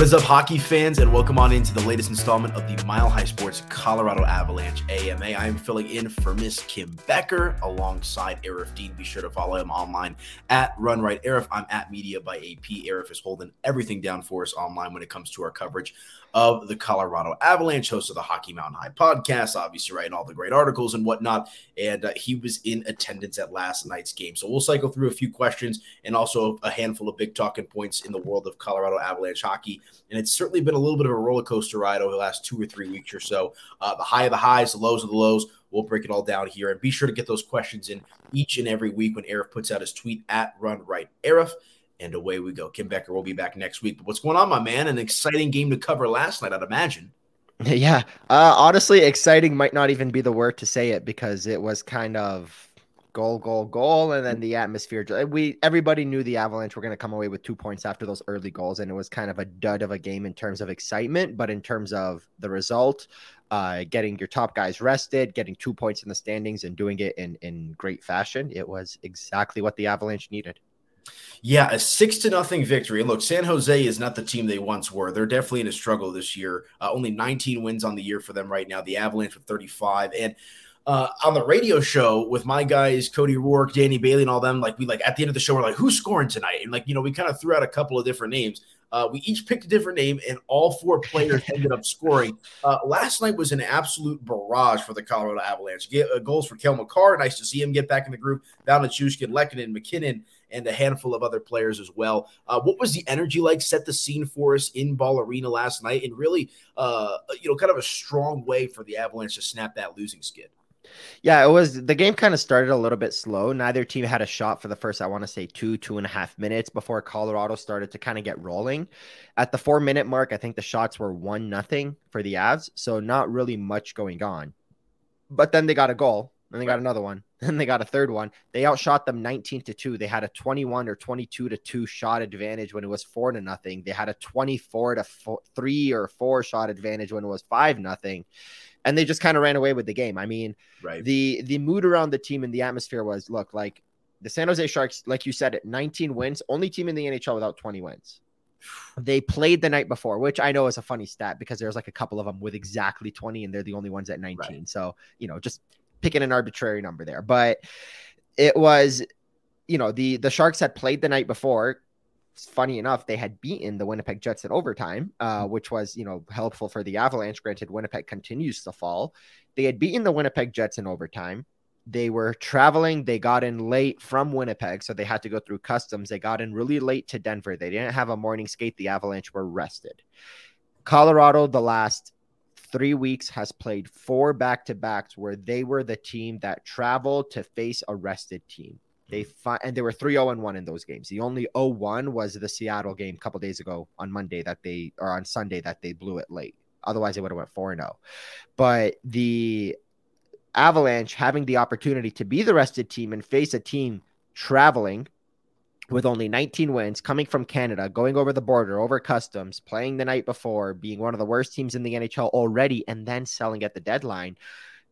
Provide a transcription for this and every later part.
What is up, hockey fans, and welcome on into the latest installment of the Mile High Sports Colorado Avalanche AMA. I am filling in for Miss Kim Becker alongside Aarif Deen. Be sure to follow him online at Run Right Arif. I'm at Media by AP. Arif is holding everything down for us online when it comes to our coverage of the Colorado Avalanche, host of the Hockey Mountain High podcast, obviously writing all the great articles and whatnot. And uh, he was in attendance at last night's game. So we'll cycle through a few questions and also a handful of big talking points in the world of Colorado Avalanche hockey. And it's certainly been a little bit of a roller coaster ride over the last two or three weeks or so. Uh, the high of the highs, the lows of the lows. We'll break it all down here. And be sure to get those questions in each and every week when Arif puts out his tweet at Run Right Arif and away we go. Kim Becker will be back next week. But what's going on, my man? An exciting game to cover last night, I'd imagine. Yeah. Uh, honestly, exciting might not even be the word to say it because it was kind of goal, goal, goal, and then the atmosphere. We everybody knew the Avalanche were going to come away with two points after those early goals, and it was kind of a dud of a game in terms of excitement, but in terms of the result, uh, getting your top guys rested, getting two points in the standings, and doing it in in great fashion, it was exactly what the Avalanche needed. Yeah, a six to nothing victory. Look, San Jose is not the team they once were. They're definitely in a struggle this year. Uh, only 19 wins on the year for them right now. The Avalanche with 35. And uh, on the radio show with my guys, Cody Rourke, Danny Bailey, and all them, like we like at the end of the show, we're like, who's scoring tonight? And like, you know, we kind of threw out a couple of different names. Uh, we each picked a different name, and all four players ended up scoring. Uh, last night was an absolute barrage for the Colorado Avalanche. Get, uh, goals for Cale Makar. Nice to see him get back in the group. Val Nichushkin, Lehkonen, MacKinnon, and a handful of other players as well. Uh, what was the energy like? Set the scene for us in Ball Arena last night, and really, uh, you know, kind of a strong way for the Avalanche to snap that losing skid. Yeah, it was the game kind of started a little bit slow. Neither team had a shot for the first, I want to say, two, two and a half minutes before Colorado started to kind of get rolling. At the four minute mark, I think the shots were one nothing for the Avs. So not really much going on. But then they got a goal and they got another one. Then they got a third one. They outshot them 19 to 2. They had a 21 or 22 to 2 shot advantage when it was 4 to nothing. They had a 24 to 3 or 4 shot advantage when it was 5 nothing. And they just kind of ran away with the game. I mean, right. the the mood around the team and the atmosphere was look, like the San Jose Sharks, like you said, 19 wins, only team in the NHL without 20 wins. They played the night before, which I know is a funny stat because there's like a couple of them with exactly 20 and they're the only ones at 19. Right. So, you know, just picking an arbitrary number there, but it was, you know, the the Sharks had played the night before. Funny enough, they had beaten the Winnipeg Jets in overtime, uh, mm-hmm. which was, you know, helpful for the Avalanche. Granted, Winnipeg continues to fall. They had beaten the Winnipeg Jets in overtime. They were traveling. They got in late from Winnipeg, so they had to go through customs. They got in really late to Denver. They didn't have a morning skate. The Avalanche were rested. Colorado, the last three weeks has played four back to backs where they were the team that traveled to face a rested team. They hmm. fi- and they were 3 0 1 in those games. The only 0 1 was the Seattle game a couple days ago on Monday that they or on Sunday that they blew it late. Otherwise, they would have went 4 0. But the Avalanche having the opportunity to be the rested team and face a team traveling with only 19 wins, coming from Canada, going over the border, over customs, playing the night before, being one of the worst teams in the NHL already, and then selling at the deadline.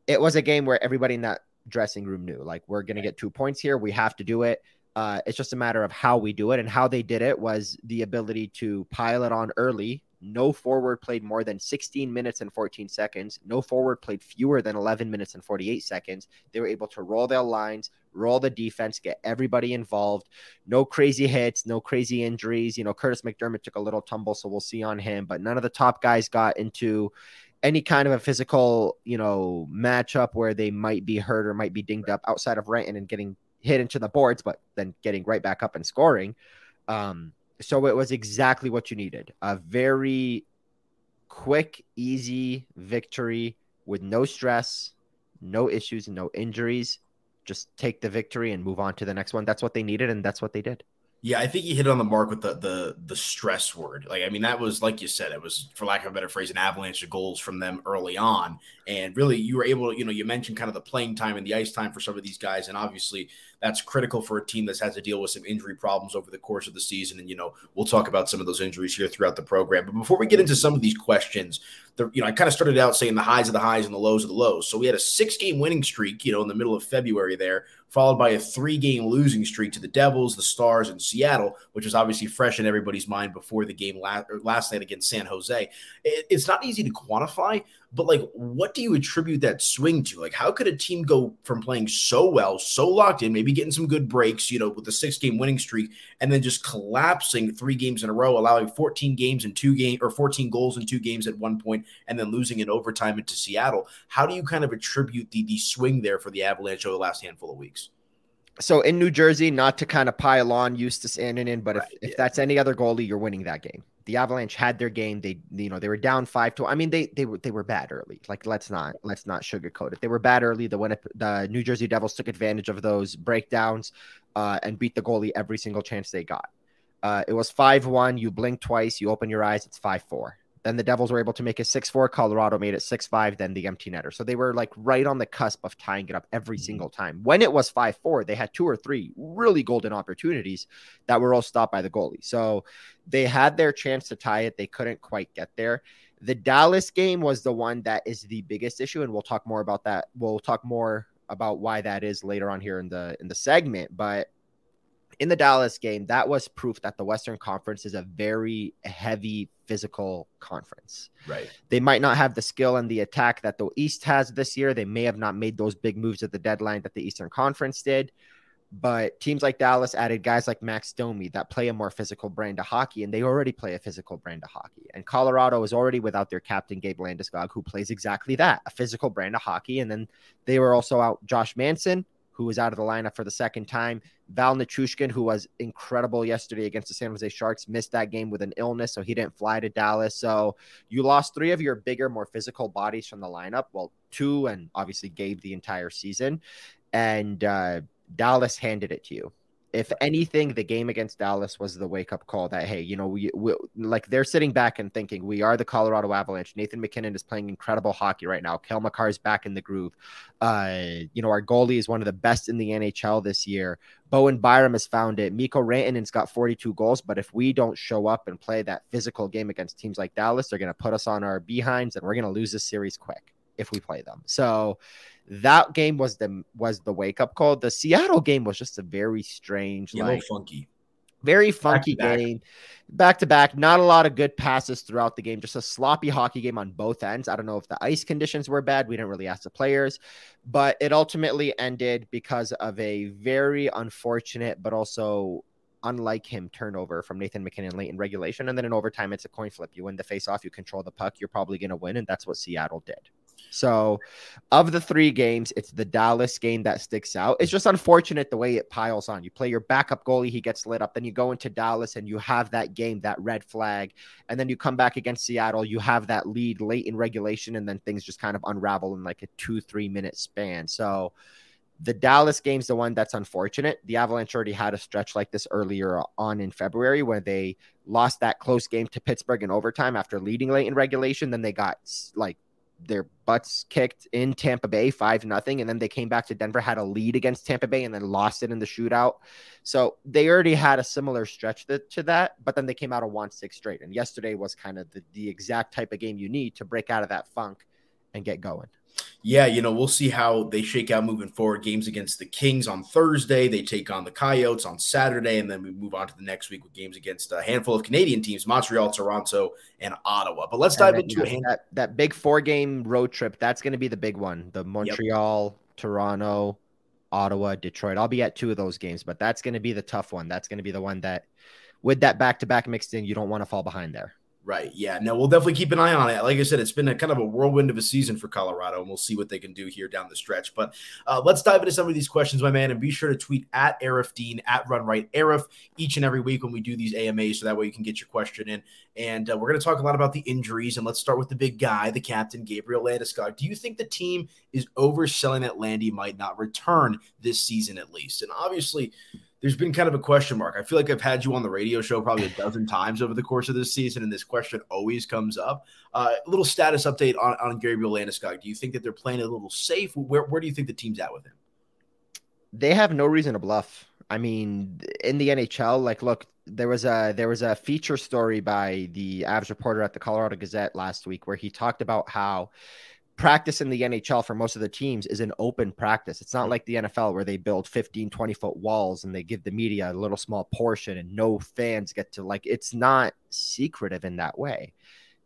It was a game where everybody in that dressing room knew, like, we're going to get two points here. We have to do it. Uh, it's just a matter of how we do it. And how they did it was the ability to pile it on early, no forward played more than 16 minutes and 14 seconds. No forward played fewer than 11 minutes and 48 seconds. They were able to roll their lines, roll the defense, get everybody involved. No crazy hits, no crazy injuries. You know, Kurtis MacDermid took a little tumble, so we'll see on him, but none of the top guys got into any kind of a physical, you know, matchup where they might be hurt or might be dinged up outside of Rantanen and getting hit into the boards, but then getting right back up and scoring. Um, so it was exactly what you needed a very quick, easy victory with no stress, no issues, no injuries. Just take the victory and move on to the next one. That's what they needed, and that's what they did. Yeah, I think you hit it on the mark with the the the stress word. Like, I mean, that was like you said, it was for lack of a better phrase, an avalanche of goals from them early on, and really, you were able to, you know, you mentioned kind of the playing time and the ice time for some of these guys, and obviously, that's critical for a team that's had to deal with some injury problems over the course of the season. And you know, we'll talk about some of those injuries here throughout the program. But before we get into some of these questions, the you know I kind of started out saying the highs of the highs and the lows of the lows. So we had a six game winning streak, you know, in the middle of February there, followed by a three game losing streak to the Devils, the Stars, and Seattle, which was obviously fresh in everybody's mind before the game last, last night against San Jose. It, it's not easy to quantify, but like, what do you attribute that swing to? Like, how could a team go from playing so well, so locked in, maybe getting some good breaks, you know, with the six game winning streak, and then just collapsing three games in a row, allowing 14 games in two games or 14 goals in two games at one point, and then losing in overtime into Seattle? How do you kind of attribute the, the swing there for the Avalanche over the last handful of weeks? So in New Jersey, not to kind of pile on Justus Annunen, but right, if, yeah. if that's any other goalie, you're winning that game the Avalanche had their game. They, you know, they were down five to. I mean, they they were they were bad early. Like let's not let's not sugarcoat it. They were bad early. The Winnipeg, the New Jersey Devils took advantage of those breakdowns uh, and beat the goalie every single chance they got. Uh, it was five one. You blink twice, you open your eyes, it's five four. Then the Devils were able to make it 6 4. Colorado made it 6 5, then the empty netter. So they were like right on the cusp of tying it up every mm-hmm. single time. When it was 5 4, they had two or three really golden opportunities that were all stopped by the goalie. So they had their chance to tie it. They couldn't quite get there. The Dallas game was the one that is the biggest issue, and we'll talk more about that. We'll talk more about why that is later on here in the in the segment. But in the Dallas game, that was proof that the Western Conference is a very heavy physical conference. Right. They might not have the skill and the attack that the East has this year. They may have not made those big moves at the deadline that the Eastern Conference did. But teams like Dallas added guys like Max Domi that play a more physical brand of hockey, and they already play a physical brand of hockey. And Colorado is already without their captain, Gabe Landeskog, who plays exactly that a physical brand of hockey. And then they were also out Josh Manson, who was out of the lineup for the second time. Val Nichushkin, who was incredible yesterday against the San Jose Sharks, missed that game with an illness, so he didn't fly to Dallas. So you lost three of your bigger, more physical bodies from the lineup. Well, two, and obviously gave the entire season. And uh, Dallas handed it to you if anything, the game against Dallas was the wake up call that hey, you know, we, we, like they're sitting back and thinking we are the Colorado Avalanche. Nathan MacKinnon is playing incredible hockey right now. Cale Makar is back in the groove. Uh, you know, our goalie is one of the best in the NHL this year. Bowen Byram has found it. Mikko Rantanen's got 42 goals, but if we don't show up and play that physical game against teams like Dallas, they're going to put us on our behinds and we're going to lose this series quick if we play them. So that game was the was the wake up call. The Seattle game was just a very strange, yeah, like funky, very funky back game. Back to back, not a lot of good passes throughout the game. Just a sloppy hockey game on both ends. I don't know if the ice conditions were bad. We didn't really ask the players, but it ultimately ended because of a very unfortunate, but also unlike him turnover from Nathan MacKinnon late in regulation. And then in overtime, it's a coin flip. You win the face off, you control the puck, you're probably going to win. And that's what Seattle did. So, of the three games, it's the Dallas game that sticks out. It's just unfortunate the way it piles on. You play your backup goalie, he gets lit up. Then you go into Dallas and you have that game, that red flag. And then you come back against Seattle, you have that lead late in regulation, and then things just kind of unravel in like a two, three minute span. So, the Dallas game's the one that's unfortunate. The Avalanche already had a stretch like this earlier on in February where they lost that close game to Pittsburgh in overtime after leading late in regulation. Then they got like their butts kicked in Tampa Bay, five nothing, and then they came back to Denver, had a lead against Tampa Bay, and then lost it in the shootout. So they already had a similar stretch to, that, but then they came out of one six straight. And yesterday was kind of the, the exact type of game you need to break out of that funk and get going yeah, you know, we'll see how they shake out moving forward. Games against the Kings on Thursday. They take on the Coyotes on Saturday, and then we move on to the next week with games against a handful of Canadian teams: Montreal, Toronto, and Ottawa. But let's dive into hand- that, that big four game road trip. That's going to be the big one: the Montreal, yep. Toronto, Ottawa, Detroit. I'll be at two of those games, but that's going to be the tough one. That's going to be the one that, with that back to back mixed in, you don't want to fall behind there. Right. Yeah. No, we'll definitely keep an eye on it. Like I said, it's been a kind of a whirlwind of a season for Colorado, and we'll see what they can do here down the stretch. But uh, let's dive into some of these questions, my man, and be sure to tweet at Aarif Deen at Run Right Arif each and every week when we do these AMAs, so that way you can get your question in. And uh, we're going to talk a lot about the injuries, and let's start with the big guy, the captain, Gabriel Landeskog. Do you think the team is overselling that Landy might not return this season at least? And obviously there's been kind of a question mark. I feel like I've had you on the radio show probably a dozen times over the course of this season, and this question always comes up. Uh, a little status update on, on Gabriel Landeskog. Do you think that they're playing a little safe? Where, where do you think the team's at with him? They have no reason to bluff. I mean, in the NHL, like, look, there was a there was a feature story by the Avs reporter at the Colorado Gazette last week where he talked about how practice in the NHL for most of the teams is an open practice. It's not mm-hmm. like the NFL where they build 15, 20 foot walls and they give the media a little small portion and no fans get to like it's not secretive in that way.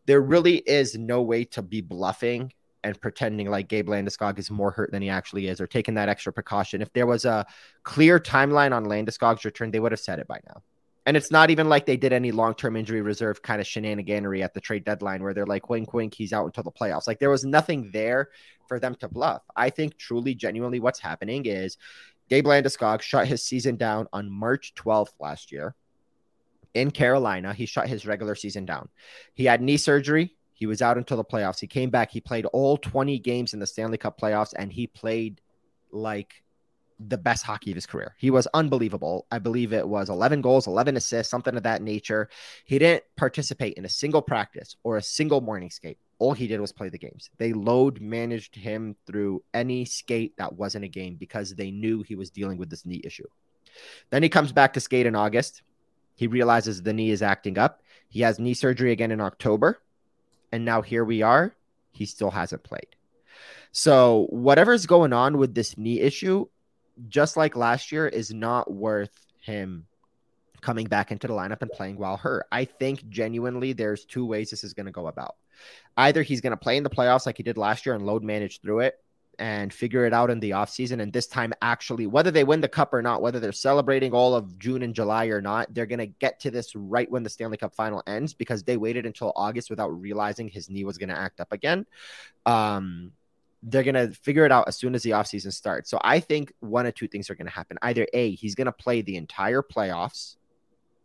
There really is no way to be bluffing and pretending like Gabe Landeskog is more hurt than he actually is or taking that extra precaution. If there was a clear timeline on Landeskog's return, they would have said it by now. And it's not even like they did any long term injury reserve kind of shenaniganery at the trade deadline where they're like, wink, wink, he's out until the playoffs. Like there was nothing there for them to bluff. I think truly, genuinely, what's happening is Gabe Landeskog shut his season down on March 12th last year in Carolina. He shut his regular season down. He had knee surgery. He was out until the playoffs. He came back. He played all 20 games in the Stanley Cup playoffs, and he played like the best hockey of his career. He was unbelievable. I believe it was 11 goals, 11 assists, something of that nature. He didn't participate in a single practice or a single morning skate. All he did was play the games. They load managed him through any skate that wasn't a game because they knew he was dealing with this knee issue. Then he comes back to skate in August. He realizes the knee is acting up. He has knee surgery again in October. And now here we are. He still hasn't played. So, whatever's going on with this knee issue, just like last year, is not worth him coming back into the lineup and playing while hurt. I think genuinely there's two ways this is going to go about. Either he's going to play in the playoffs like he did last year and load manage through it and figure it out in the offseason. And this time, actually, whether they win the cup or not, whether they're celebrating all of June and July or not, they're going to get to this right when the Stanley Cup final ends because they waited until August without realizing his knee was going to act up again. Um, they're going to figure it out as soon as the offseason starts. So I think one of two things are going to happen. Either A, he's going to play the entire playoffs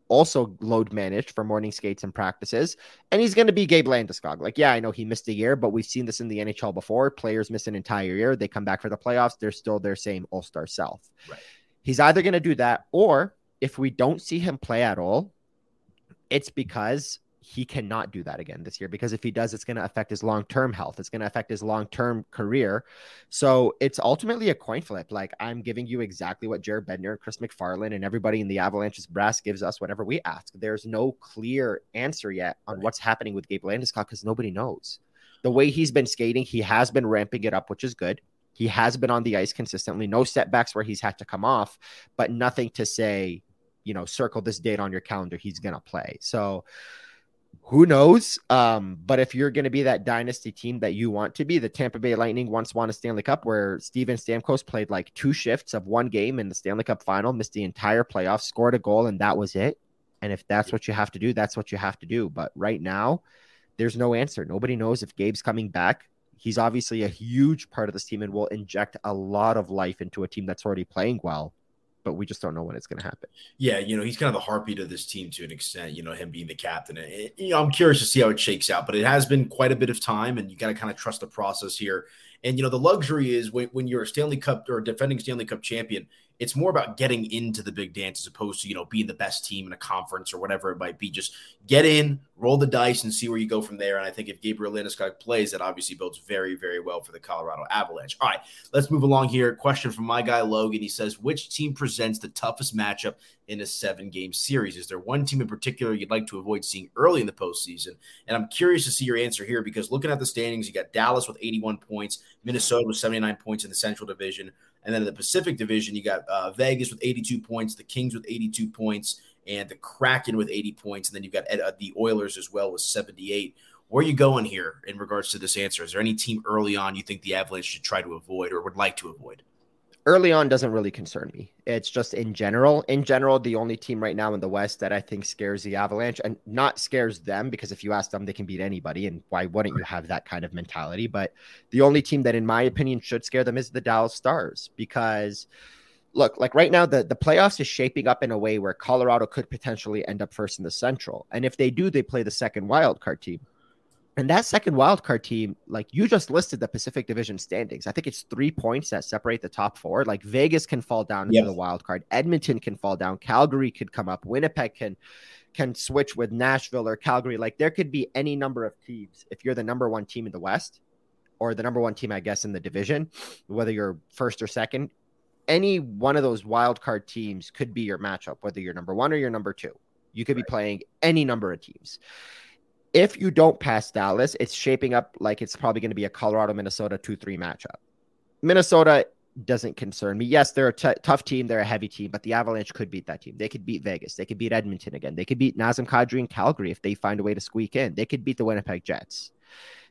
also load managed for morning skates and practices. And he's going to be Gabe Landeskog. Like, yeah, I know he missed a year, but we've seen this in the NHL before. Players miss an entire year. They come back for the playoffs. They're still their same all star self. Right. He's either going to do that, or if we don't see him play at all, it's because he cannot do that again this year because if he does, it's going to affect his long term health. It's going to affect his long term career. So it's ultimately a coin flip. Like I'm giving you exactly what Jared Bednar, Chris MacFarland, and everybody in the Avalanche's brass gives us whenever we ask. There's no clear answer yet on what's happening with Gabe Landeskog because nobody knows. The way he's been skating, he has been ramping it up, which is good. He has been on the ice consistently. No setbacks where he's had to come off, but nothing to say, you know, circle this date on your calendar. He's going to play. So, who knows? Um, but if you're going to be that dynasty team that you want to be, the Tampa Bay Lightning once won a Stanley Cup where Steven Stamkos played like two shifts of one game in the Stanley Cup final, missed the entire playoffs, scored a goal, and that was it. And if that's what you have to do, that's what you have to do. But right now, there's no answer. Nobody knows if Gabe's coming back. He's obviously a huge part of this team and will inject a lot of life into a team that's already playing well but we just don't know when it's going to happen. Yeah, you know, he's kind of the heartbeat of this team to an extent, you know, him being the captain. And, you know, I'm curious to see how it shakes out, but it has been quite a bit of time and you got to kind of trust the process here. And, you know, the luxury is when, when you're a Stanley Cup or defending Stanley Cup champion, it's more about getting into the big dance as opposed to, you know, being the best team in a conference or whatever it might be. Just get in, roll the dice, and see where you go from there. And I think if Gabriel Landeskog plays, that obviously builds very, very well for the Colorado Avalanche. All right, let's move along here. Question from my guy Logan. He says, which team presents the toughest matchup in a seven game series? Is there one team in particular you'd like to avoid seeing early in the postseason? And I'm curious to see your answer here because looking at the standings, you got Dallas with 81 points, Minnesota with 79 points in the Central Division. And then in the Pacific Division, you got uh, Vegas with 82 points, the Kings with 82 points, and the Kraken with 80 points. And then you've got uh, the Oilers as well with 78. Where are you going here in regards to this answer? Is there any team early on you think the Avalanche should try to avoid or would like to avoid? Early on doesn't really concern me. It's just in general. In general, the only team right now in the West that I think scares the Avalanche and not scares them because if you ask them, they can beat anybody. And why wouldn't you have that kind of mentality? But the only team that, in my opinion, should scare them is the Dallas Stars because. Look, like right now, the, the playoffs is shaping up in a way where Colorado could potentially end up first in the Central. And if they do, they play the second wild card team. And that second wildcard team, like you just listed the Pacific Division standings. I think it's three points that separate the top four. Like Vegas can fall down yes. into the wild card, Edmonton can fall down, Calgary could come up, Winnipeg can can switch with Nashville or Calgary. Like there could be any number of teams if you're the number one team in the West or the number one team, I guess, in the division, whether you're first or second. Any one of those wild card teams could be your matchup, whether you're number one or you're number two You could be playing any number of teams. If you don't pass Dallas, it's shaping up like it's probably going to be a Colorado Minnesota 2 3 matchup. Minnesota doesn't concern me. Yes, they're a t- tough team. They're a heavy team, but the Avalanche could beat that team. They could beat Vegas. They could beat Edmonton again. They could beat Nazem Kadri and Calgary if they find a way to squeak in. They could beat the Winnipeg Jets.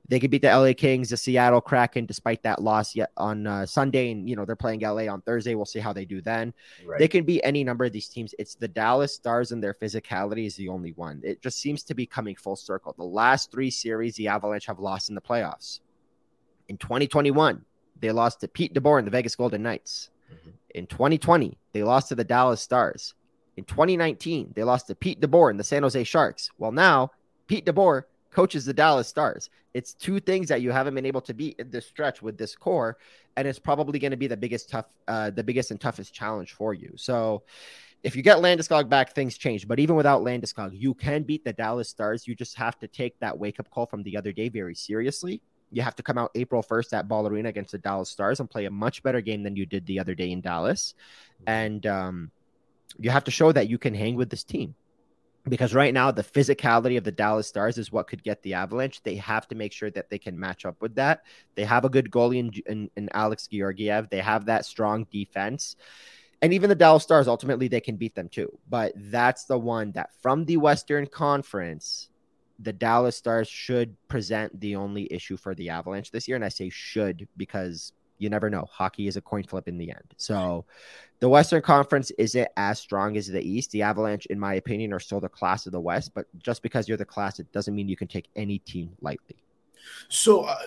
They could beat the LA Kings, the Seattle Kraken, despite that loss yet on uh, Sunday. And, you know, they're playing LA on Thursday. We'll see how they do then. Right. They can beat any number of these teams. It's the Dallas Stars and their physicality is the only one. It just seems to be coming full circle. The last three series, the Avalanche have lost in the playoffs. In 2021, they lost to Pete DeBoer and the Vegas Golden Knights. Mm-hmm. In 2020, they lost to the Dallas Stars. In 2019, they lost to Pete DeBoer and the San Jose Sharks. Well, now Pete DeBoer coaches the Dallas Stars. It's two things that you haven't been able to beat in this stretch with this core, and it's probably going to be the biggest tough, uh, the biggest and toughest challenge for you. So, if you get Landeskog back, things change. But even without Landeskog, you can beat the Dallas Stars. You just have to take that wake up call from the other day very seriously. You have to come out April 1st at Ball Arena against the Dallas Stars and play a much better game than you did the other day in Dallas. And um, you have to show that you can hang with this team because right now the physicality of the Dallas Stars is what could get the Avalanche. They have to make sure that they can match up with that. They have a good goalie in, in, in, Alex Georgiev. They have that strong defense. And even the Dallas Stars, ultimately, they can beat them too. But that's the one that from the Western Conference, the Dallas Stars should present the only issue for the Avalanche this year. And I say should because you never know. Hockey is a coin flip in the end. So the Western Conference isn't as strong as the East. The Avalanche, in my opinion, are still the class of the West. But just because you're the class, it doesn't mean you can take any team lightly. So uh,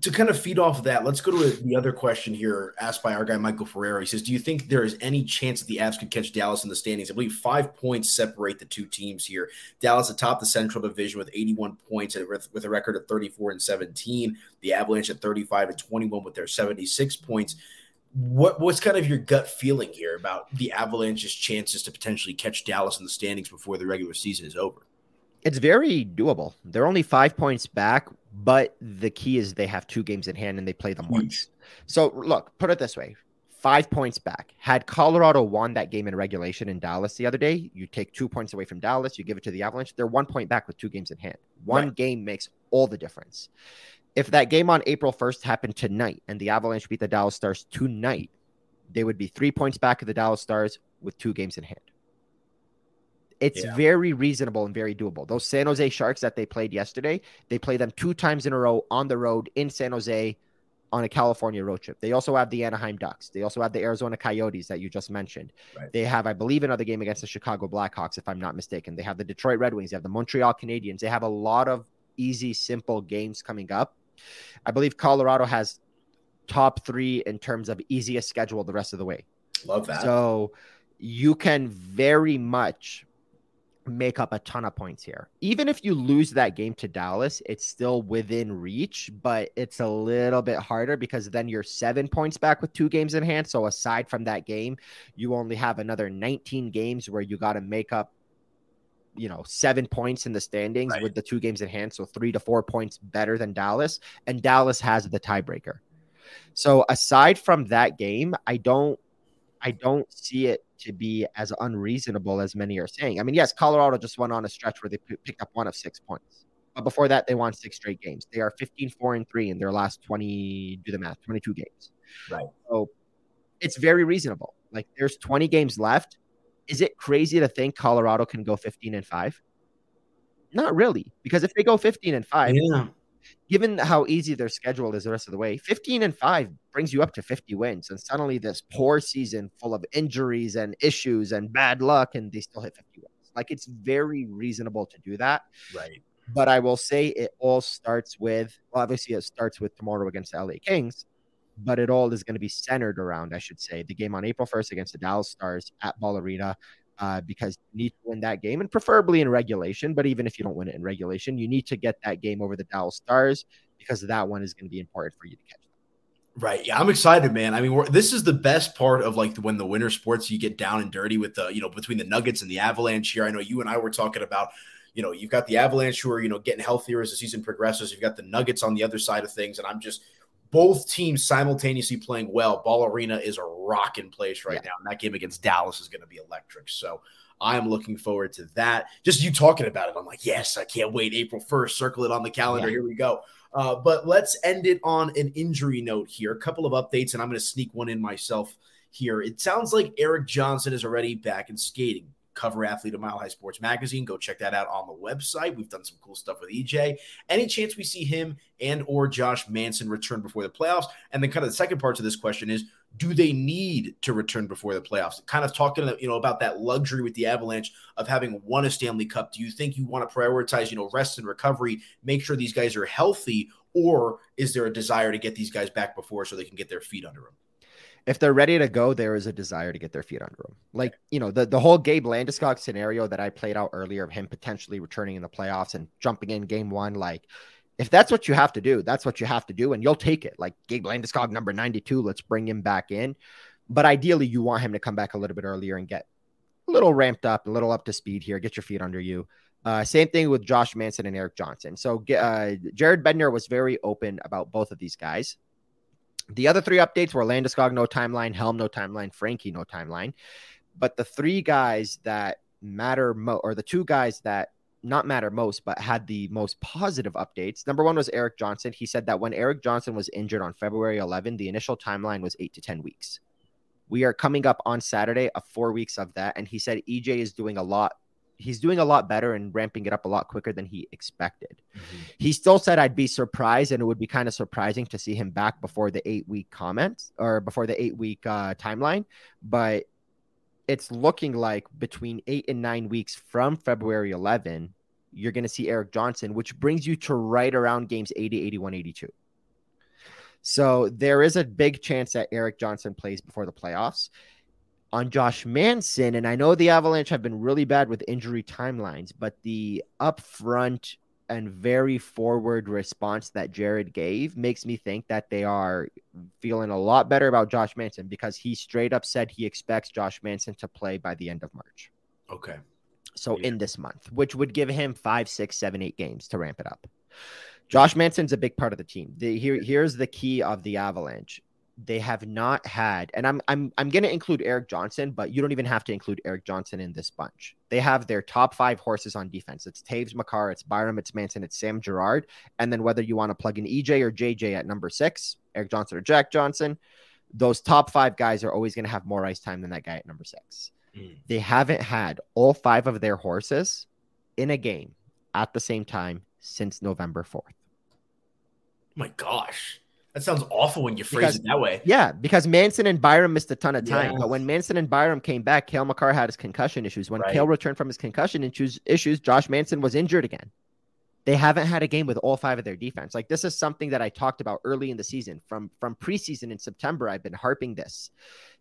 to kind of feed off of that, let's go to the other question here asked by our guy Michael Ferrero. He says, "Do you think there is any chance that the Avs could catch Dallas in the standings? I believe five points separate the two teams here. Dallas atop the Central Division with 81 points with, with a record of 34 and 17. The Avalanche at 35 and 21 with their 76 points." What what's kind of your gut feeling here about the Avalanche's chances to potentially catch Dallas in the standings before the regular season is over? It's very doable. They're only five points back, but the key is they have two games in hand and they play them once. So look, put it this way: five points back. Had Colorado won that game in regulation in Dallas the other day, you take two points away from Dallas, you give it to the Avalanche. They're one point back with two games in hand. One right. game makes all the difference. If that game on April 1st happened tonight and the Avalanche beat the Dallas Stars tonight, they would be three points back of the Dallas Stars with two games in hand. It's yeah. very reasonable and very doable. Those San Jose Sharks that they played yesterday, they play them two times in a row on the road in San Jose on a California road trip. They also have the Anaheim Ducks. They also have the Arizona Coyotes that you just mentioned. Right. They have, I believe, another game against the Chicago Blackhawks, if I'm not mistaken. They have the Detroit Red Wings. They have the Montreal Canadiens. They have a lot of easy, simple games coming up. I believe Colorado has top three in terms of easiest schedule the rest of the way. Love that. So you can very much make up a ton of points here. Even if you lose that game to Dallas, it's still within reach, but it's a little bit harder because then you're seven points back with two games in hand. So aside from that game, you only have another 19 games where you got to make up, you know, seven points in the standings right. with the two games in hand. So three to four points better than Dallas. And Dallas has the tiebreaker. So aside from that game, I don't I don't see it to be as unreasonable as many are saying. I mean, yes, Colorado just went on a stretch where they p- picked up one of six points. But before that, they won six straight games. They are 15, 4, and 3 in their last 20, do the math, 22 games. Right. So it's very reasonable. Like there's 20 games left. Is it crazy to think Colorado can go 15 and 5? Not really, because if they go 15 and 5, yeah given how easy their schedule is the rest of the way, 15 and 5 brings you up to 50 wins. And suddenly this poor season full of injuries and issues and bad luck, and they still hit 50 wins. Like it's very reasonable to do that. Right. But I will say it all starts with, well, obviously it starts with tomorrow against the LA Kings, but it all is going to be centered around, I should say, the game on April 1st against the Dallas Stars at Ball Arena uh, because you need to win that game and preferably in regulation. But even if you don't win it in regulation, you need to get that game over the Dallas Stars because that one is going to be important for you to catch. Right. Yeah, I'm excited, man. I mean, this is the best part of like when the winter sports you get down and dirty with the, you know, between the Nuggets and the Avalanche here. I know you and I were talking about, you know, you've got the Avalanche who are, you know, getting healthier as the season progresses. You've got the Nuggets on the other side of things. And I'm just both teams simultaneously playing well. Ball Arena is a rocking place right yeah. now. And that game against Dallas is going to be electric. So I'm looking forward to that. Just you talking about it, I'm like, yes, I can't wait. April 1st, circle it on the calendar. Yeah. Here we go. Uh, but let's end it on an injury note here. A couple of updates, and I'm going to sneak one in myself here. It sounds like Erik Johnson is already back in skating cover athlete of Mile High Sports Magazine. Go check that out on the website. We've done some cool stuff with EJ. Any chance we see him and or Josh Manson return before the playoffs? And then kind of the second part to this question is do they need to return before the playoffs? Kind of talking, you know, about that luxury with the Avalanche of having won a Stanley Cup. Do you think you want to prioritize, you know, rest and recovery, make sure these guys are healthy, or is there a desire to get these guys back before so they can get their feet under them? if they're ready to go, there is a desire to get their feet under them. Like, you know, the, the whole Gabe Landeskog scenario that I played out earlier of him potentially returning in the playoffs and jumping in game one, like, if that's what you have to do, that's what you have to do, and you'll take it. Like Gabe Landeskog, number 92, let's bring him back in. But ideally, you want him to come back a little bit earlier and get a little ramped up, a little up to speed here, get your feet under you. Uh, same thing with Josh Manson and Erik Johnson. So uh, Jared Bednar was very open about both of these guys. The other three updates were Landeskog, no timeline, Helm, no timeline, Frankie, no timeline. But the three guys that matter most, or the two guys that not matter most, but had the most positive updates. Number one was Erik Johnson. He said that when Erik Johnson was injured on February 11, the initial timeline was eight to 10 weeks. We are coming up on Saturday of four weeks of that. And he said EJ is doing a lot he's doing a lot better and ramping it up a lot quicker than he expected. Mm-hmm. He still said I'd be surprised and it would be kind of surprising to see him back before the eight week comment or before the eight week uh, timeline, but it's looking like between eight and nine weeks from February 11, you're going to see Erik Johnson, which brings you to right around games 80, 81, 82. So there is a big chance that Erik Johnson plays before the playoffs on Josh Manson, and I know the Avalanche have been really bad with injury timelines, but the upfront and very forward response that Jared gave makes me think that they are feeling a lot better about Josh Manson because he straight up said he expects Josh Manson to play by the end of March. Okay. So yeah. in this month, which would give him five, six, seven, eight games to ramp it up. Josh Manson's a big part of the team. The, here, here's the key of the Avalanche they have not had, and I'm I'm I'm gonna include Erik Johnson, but you don't even have to include Erik Johnson in this bunch. They have their top five horses on defense. It's Toews Makar, it's Byram, it's Manson, it's Sam Girard, and then whether you want to plug in EJ or JJ at number six, Erik Johnson or Jack Johnson, those top five guys are always gonna have more ice time than that guy at number six. Mm. They haven't had all five of their horses in a game at the same time since November fourth. My gosh. That sounds awful when you phrase because, it that way. Yeah, because Manson and Byram missed a ton of time. But when Manson and Byram came back, Cale Makar had his concussion issues. When right. Cale returned from his concussion issues, issues, Josh Manson was injured again. They haven't had a game with all five of their defense. Like this is something that I talked about early in the season. From from preseason in September, I've been harping this.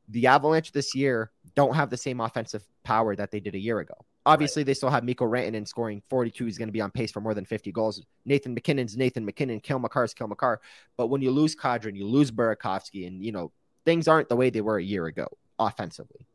The Avalanche this year don't have the same offensive power that they did a year ago. Obviously, right. they still have Mikko Rantanen scoring 42. He's going to be on pace for more than 50 goals. Nathan MacKinnon's Nathan MacKinnon. Cale Makar's Cale Makar. But when you lose Kadri, you lose Burakovsky, and, you know, things aren't the way they were a year ago offensively.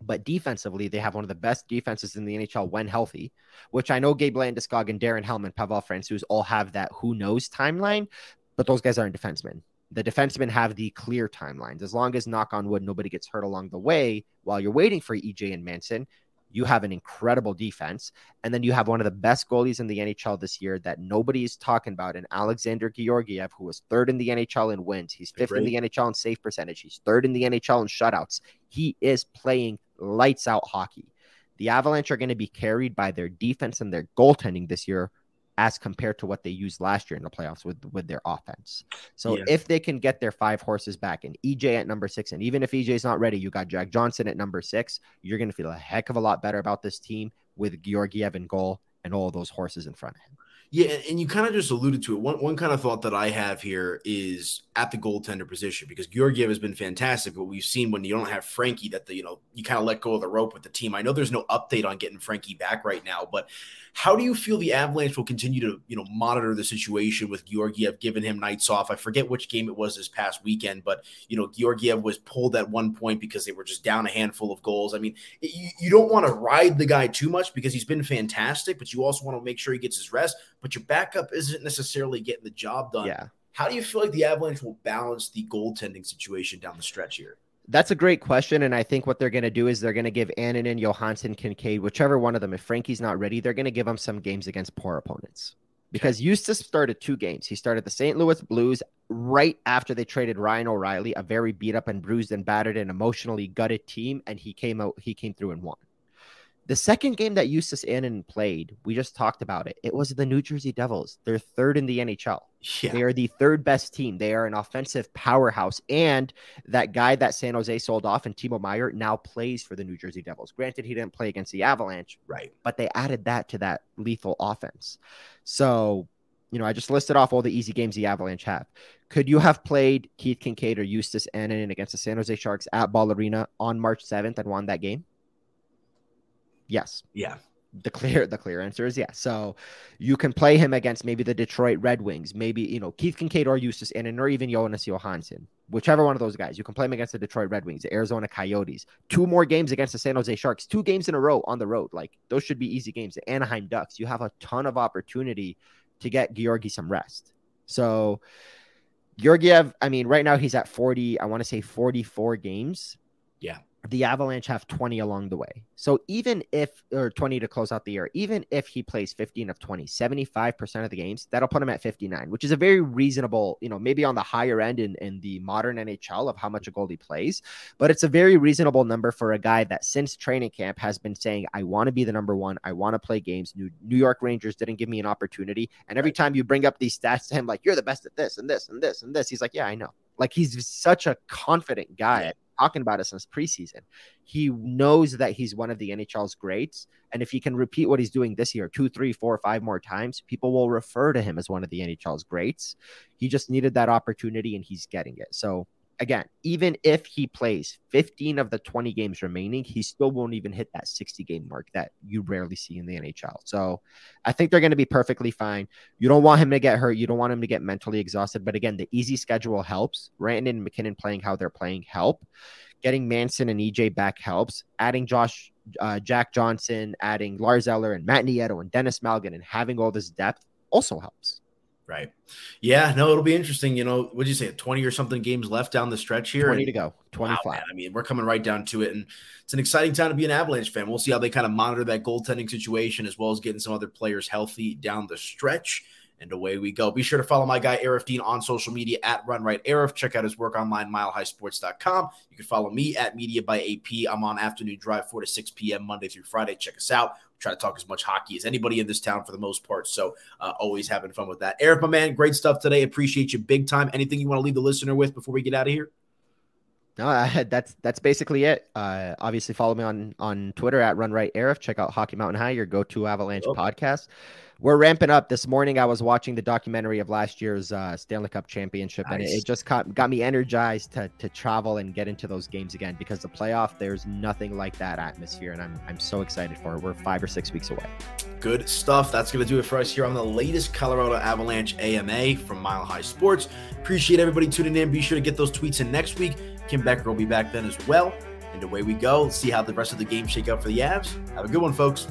But defensively, they have one of the best defenses in the NHL when healthy, which I know Gabe Landeskog and Darren Helm and Pavel Francouz all have that who knows timeline, but those guys aren't defensemen. The defensemen have the clear timelines. As long as, knock on wood, nobody gets hurt along the way while you're waiting for EJ and Manson, you have an incredible defense, and then you have one of the best goalies in the NHL this year that nobody is talking about, and Alexander Georgiev, who was third in the NHL in wins. He's fifth Great. in the NHL in save percentage. He's third in the NHL in shutouts. He is playing lights out hockey. The Avalanche are going to be carried by their defense and their goaltending this year as compared to what they used last year in the playoffs with with their offense. So yeah. if they can get their five horses back and EJ at number six, and even if EJ's not ready, you got Jack Johnson at number six, you're going to feel a heck of a lot better about this team with Georgiev in goal and all those horses in front of him. Yeah, and you kind of just alluded to it. One one kind of thought that I have here is at the goaltender position because Georgiev has been fantastic, but we've seen when you don't have Frankie that the you know you kind of let go of the rope with the team. I know there's no update on getting Frankie back right now, but how do you feel the Avalanche will continue to you know monitor the situation with Georgiev giving him nights off? I forget which game it was this past weekend, but you know Georgiev was pulled at one point because they were just down a handful of goals. I mean, you, you don't want to ride the guy too much because he's been fantastic, but you also want to make sure he gets his rest. But your backup isn't necessarily getting the job done. Yeah how do you feel like the Avalanche will balance the goaltending situation down the stretch here? That's a great question. And I think what they're going to do is they're going to give Annunen, Johansson, Kinkaid, whichever one of them, if Frankie's not ready, they're going to give him some games against poor opponents. Because okay. Justus started two games. He started the St. Louis Blues right after they traded Ryan O'Reilly, a very beat up and bruised and battered and emotionally gutted team, and he came out, he came through and won. The second game that Justus Annunen played, we just talked about it. It was the New Jersey Devils. They're third in the NHL. Yeah. They are the third best team. They are an offensive powerhouse. And that guy that San Jose sold off and Timo Meier now plays for the New Jersey Devils. Granted, he didn't play against the Avalanche. Right. But they added that to that lethal offense. So, you know, I just listed off all the easy games the Avalanche have. Could you have played Keith Kinkaid or Justus Annunen against the San Jose Sharks at Ball Arena on March 7th and won that game? Yes. Yeah. The clear the clear answer is yes. So you can play him against maybe the Detroit Red Wings, maybe you know Keith Kinkaid or Justus Annunen or even Jonas Johansson, whichever one of those guys. You can play him against the Detroit Red Wings, the Arizona Coyotes. Two more games against the San Jose Sharks, two games in a row on the road. Like those should be easy games. The Anaheim Ducks, you have a ton of opportunity to get Georgi some rest. So Georgiev, I mean, right now he's at 40, I want to say 44 games. Yeah the Avalanche have 20 along the way. So even if, or 20 to close out the year, even if he plays 15 of 20, 75% of the games, that'll put him at 59, which is a very reasonable, you know, maybe on the higher end in, in the modern NHL of how much a goalie plays. But it's a very reasonable number for a guy that since training camp has been saying, I want to be the number one. I want to play games. New, New York Rangers didn't give me an opportunity. And every time you bring up these stats to him, like, you're the best at this and this and this and this, he's like, yeah, I know. Like he's such a confident guy. Yeah talking about it since preseason. He knows that he's one of the NHL's greats. And if he can repeat what he's doing this year, two, three, four, five more times, people will refer to him as one of the NHL's greats. He just needed that opportunity and he's getting it. So again, even if he plays 15 of the 20 games remaining, he still won't even hit that 60 game mark that you rarely see in the NHL. So I think they're going to be perfectly fine. You don't want him to get hurt. You don't want him to get mentally exhausted. But again, the easy schedule helps. Rantanen and MacKinnon playing how they're playing help. Getting Manson and EJ back helps. Adding Josh, uh, Jack Johnson, adding Lars Eller and Matt Nieto and Denis Malgin and having all this depth also helps. Right. Yeah. No, it'll be interesting. You know, what'd you say? 20 or something games left down the stretch here. 20 and, to go. 25. Wow, I mean, we're coming right down to it. And it's an exciting time to be an Avalanche fan. We'll see how they kind of monitor that goaltending situation as well as getting some other players healthy down the stretch. And away we go. Be sure to follow my guy, Aarif Deen, on social media at Run Right Arif. Check out his work online, milehighsports.com. You can follow me at Media by AP. I'm on afternoon drive, 4 to 6 p.m. Monday through Friday. Check us out. Try to talk as much hockey as anybody in this town for the most part. So uh, always having fun with that. Eric, my man, great stuff today. Appreciate you big time. Anything you want to leave the listener with before we get out of here? No, uh, that's that's basically it. Uh, obviously, follow me on on Twitter at Run Right Arif. Check out Hockey Mountain High, your go to Avalanche oh. podcast we're ramping up. This morning, I was watching the documentary of last year's uh, Stanley Cup championship, nice. and it, it just got, got me energized to, to travel and get into those games again because the playoff, there's nothing like that atmosphere, and I'm, I'm so excited for it. We're five or six weeks away. Good stuff. That's going to do it for us here on the latest Colorado Avalanche AMA from Mile High Sports. Appreciate everybody tuning in. Be sure to get those tweets in next week. Kim Becker will be back then as well. And away we go. Let's see how the rest of the game shake out for the Avs. Have a good one, folks.